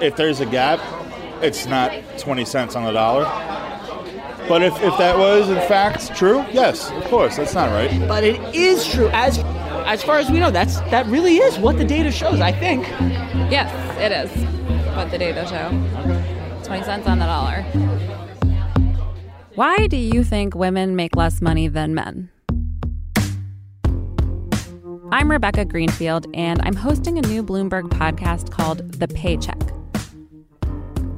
if there's a gap, it's not 20 cents on the dollar. But if, if that was in fact true, yes, of course, that's not right. But it is true. As as far as we know, that's that really is what the data shows, I think. Yes, it is what the data show. 20 cents on the dollar. Why do you think women make less money than men? I'm Rebecca Greenfield, and I'm hosting a new Bloomberg podcast called The Paycheck.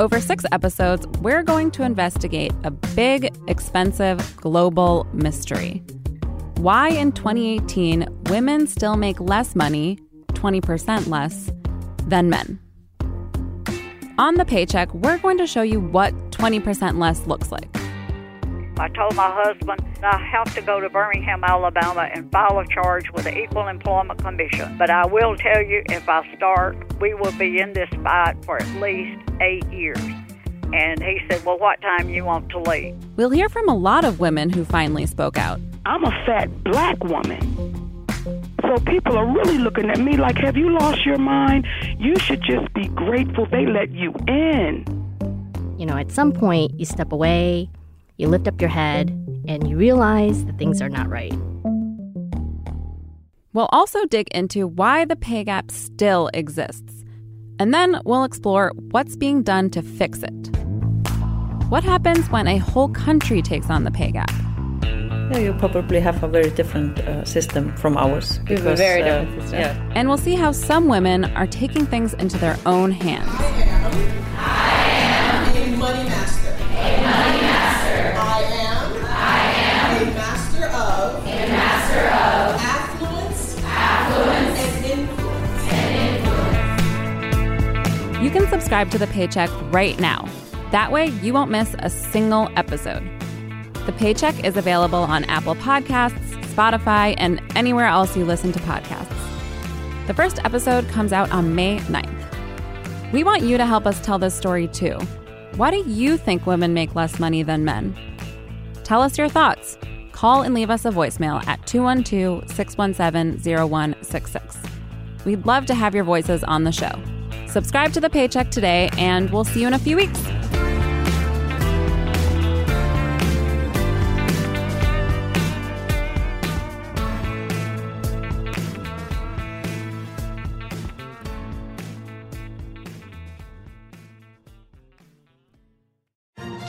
Over six episodes, we're going to investigate a big, expensive, global mystery. Why in 2018 women still make less money, 20% less, than men. On the paycheck, we're going to show you what 20% less looks like. I told my husband I have to go to Birmingham, Alabama and file a charge with the Equal Employment Commission. But I will tell you, if I start, we will be in this fight for at least eight years. And he said, Well, what time you want to leave? We'll hear from a lot of women who finally spoke out. I'm a fat black woman. So people are really looking at me like, Have you lost your mind? You should just be grateful they let you in. You know, at some point, you step away you lift up your head and you realize that things are not right. We'll also dig into why the pay gap still exists. And then we'll explore what's being done to fix it. What happens when a whole country takes on the pay gap? Yeah, you probably have a very different uh, system from ours. Because, we have a very uh, different system. Yeah. And we'll see how some women are taking things into their own hands. You can subscribe to The Paycheck right now. That way, you won't miss a single episode. The Paycheck is available on Apple Podcasts, Spotify, and anywhere else you listen to podcasts. The first episode comes out on May 9th. We want you to help us tell this story too. Why do you think women make less money than men? Tell us your thoughts. Call and leave us a voicemail at 212 617 0166. We'd love to have your voices on the show. Subscribe to the paycheck today, and we'll see you in a few weeks.